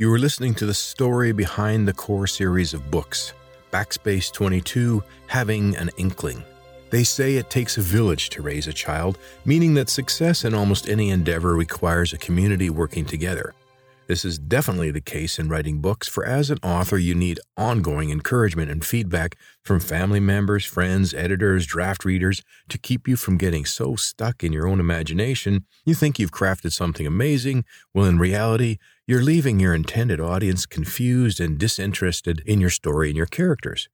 You are listening to the story behind the core series of books, Backspace 22 Having an Inkling. They say it takes a village to raise a child, meaning that success in almost any endeavor requires a community working together. This is definitely the case in writing books, for as an author, you need ongoing encouragement and feedback from family members, friends, editors, draft readers to keep you from getting so stuck in your own imagination you think you've crafted something amazing, well, in reality, you're leaving your intended audience confused and disinterested in your story and your characters.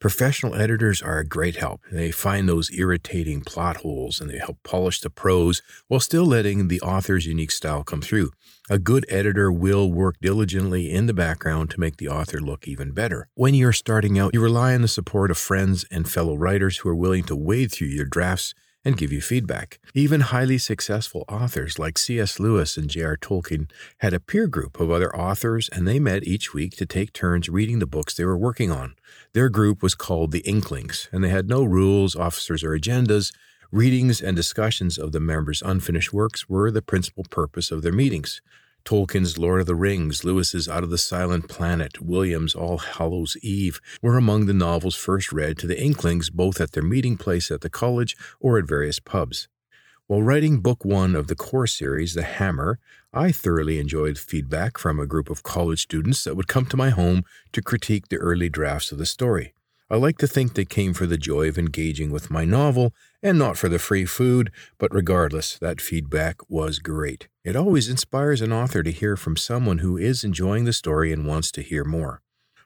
Professional editors are a great help. They find those irritating plot holes and they help polish the prose while still letting the author's unique style come through. A good editor will work diligently in the background to make the author look even better. When you're starting out, you rely on the support of friends and fellow writers who are willing to wade through your drafts and give you feedback. Even highly successful authors like C.S. Lewis and J.R. Tolkien had a peer group of other authors, and they met each week to take turns reading the books they were working on. Their group was called the Inklings, and they had no rules, officers, or agendas. Readings and discussions of the members' unfinished works were the principal purpose of their meetings. Tolkien's Lord of the Rings, Lewis's Out of the Silent Planet, Williams' All Hallows Eve were among the novels first read to the Inklings both at their meeting place at the college or at various pubs. While writing book one of the core series, The Hammer, I thoroughly enjoyed feedback from a group of college students that would come to my home to critique the early drafts of the story. I like to think they came for the joy of engaging with my novel and not for the free food, but regardless, that feedback was great. It always inspires an author to hear from someone who is enjoying the story and wants to hear more.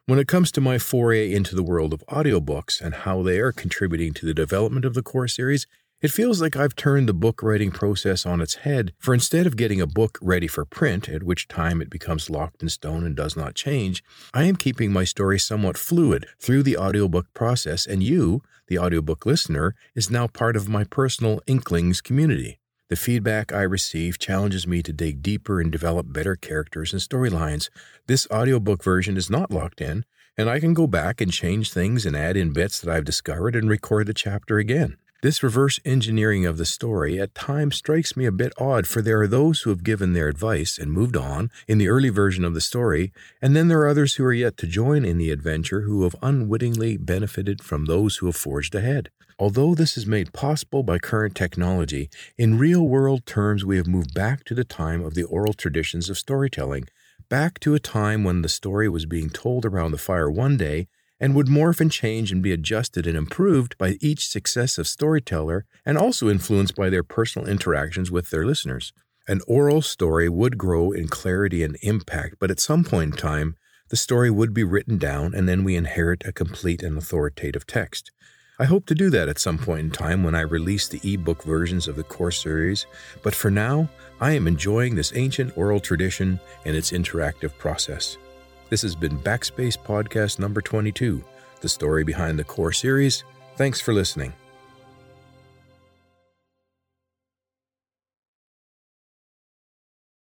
When it comes to my foray into the world of audiobooks and how they are contributing to the development of the core series, it feels like I've turned the book writing process on its head, for instead of getting a book ready for print, at which time it becomes locked in stone and does not change, I am keeping my story somewhat fluid through the audiobook process, and you, the audiobook listener, is now part of my personal Inklings community. The feedback I receive challenges me to dig deeper and develop better characters and storylines. This audiobook version is not locked in, and I can go back and change things and add in bits that I've discovered and record the chapter again. This reverse engineering of the story at times strikes me a bit odd, for there are those who have given their advice and moved on in the early version of the story, and then there are others who are yet to join in the adventure who have unwittingly benefited from those who have forged ahead. Although this is made possible by current technology, in real world terms, we have moved back to the time of the oral traditions of storytelling, back to a time when the story was being told around the fire one day and would morph and change and be adjusted and improved by each successive storyteller and also influenced by their personal interactions with their listeners. An oral story would grow in clarity and impact, but at some point in time, the story would be written down and then we inherit a complete and authoritative text. I hope to do that at some point in time when I release the ebook versions of the core series, but for now, I am enjoying this ancient oral tradition and its interactive process. This has been Backspace Podcast number 22, the story behind the core series. Thanks for listening.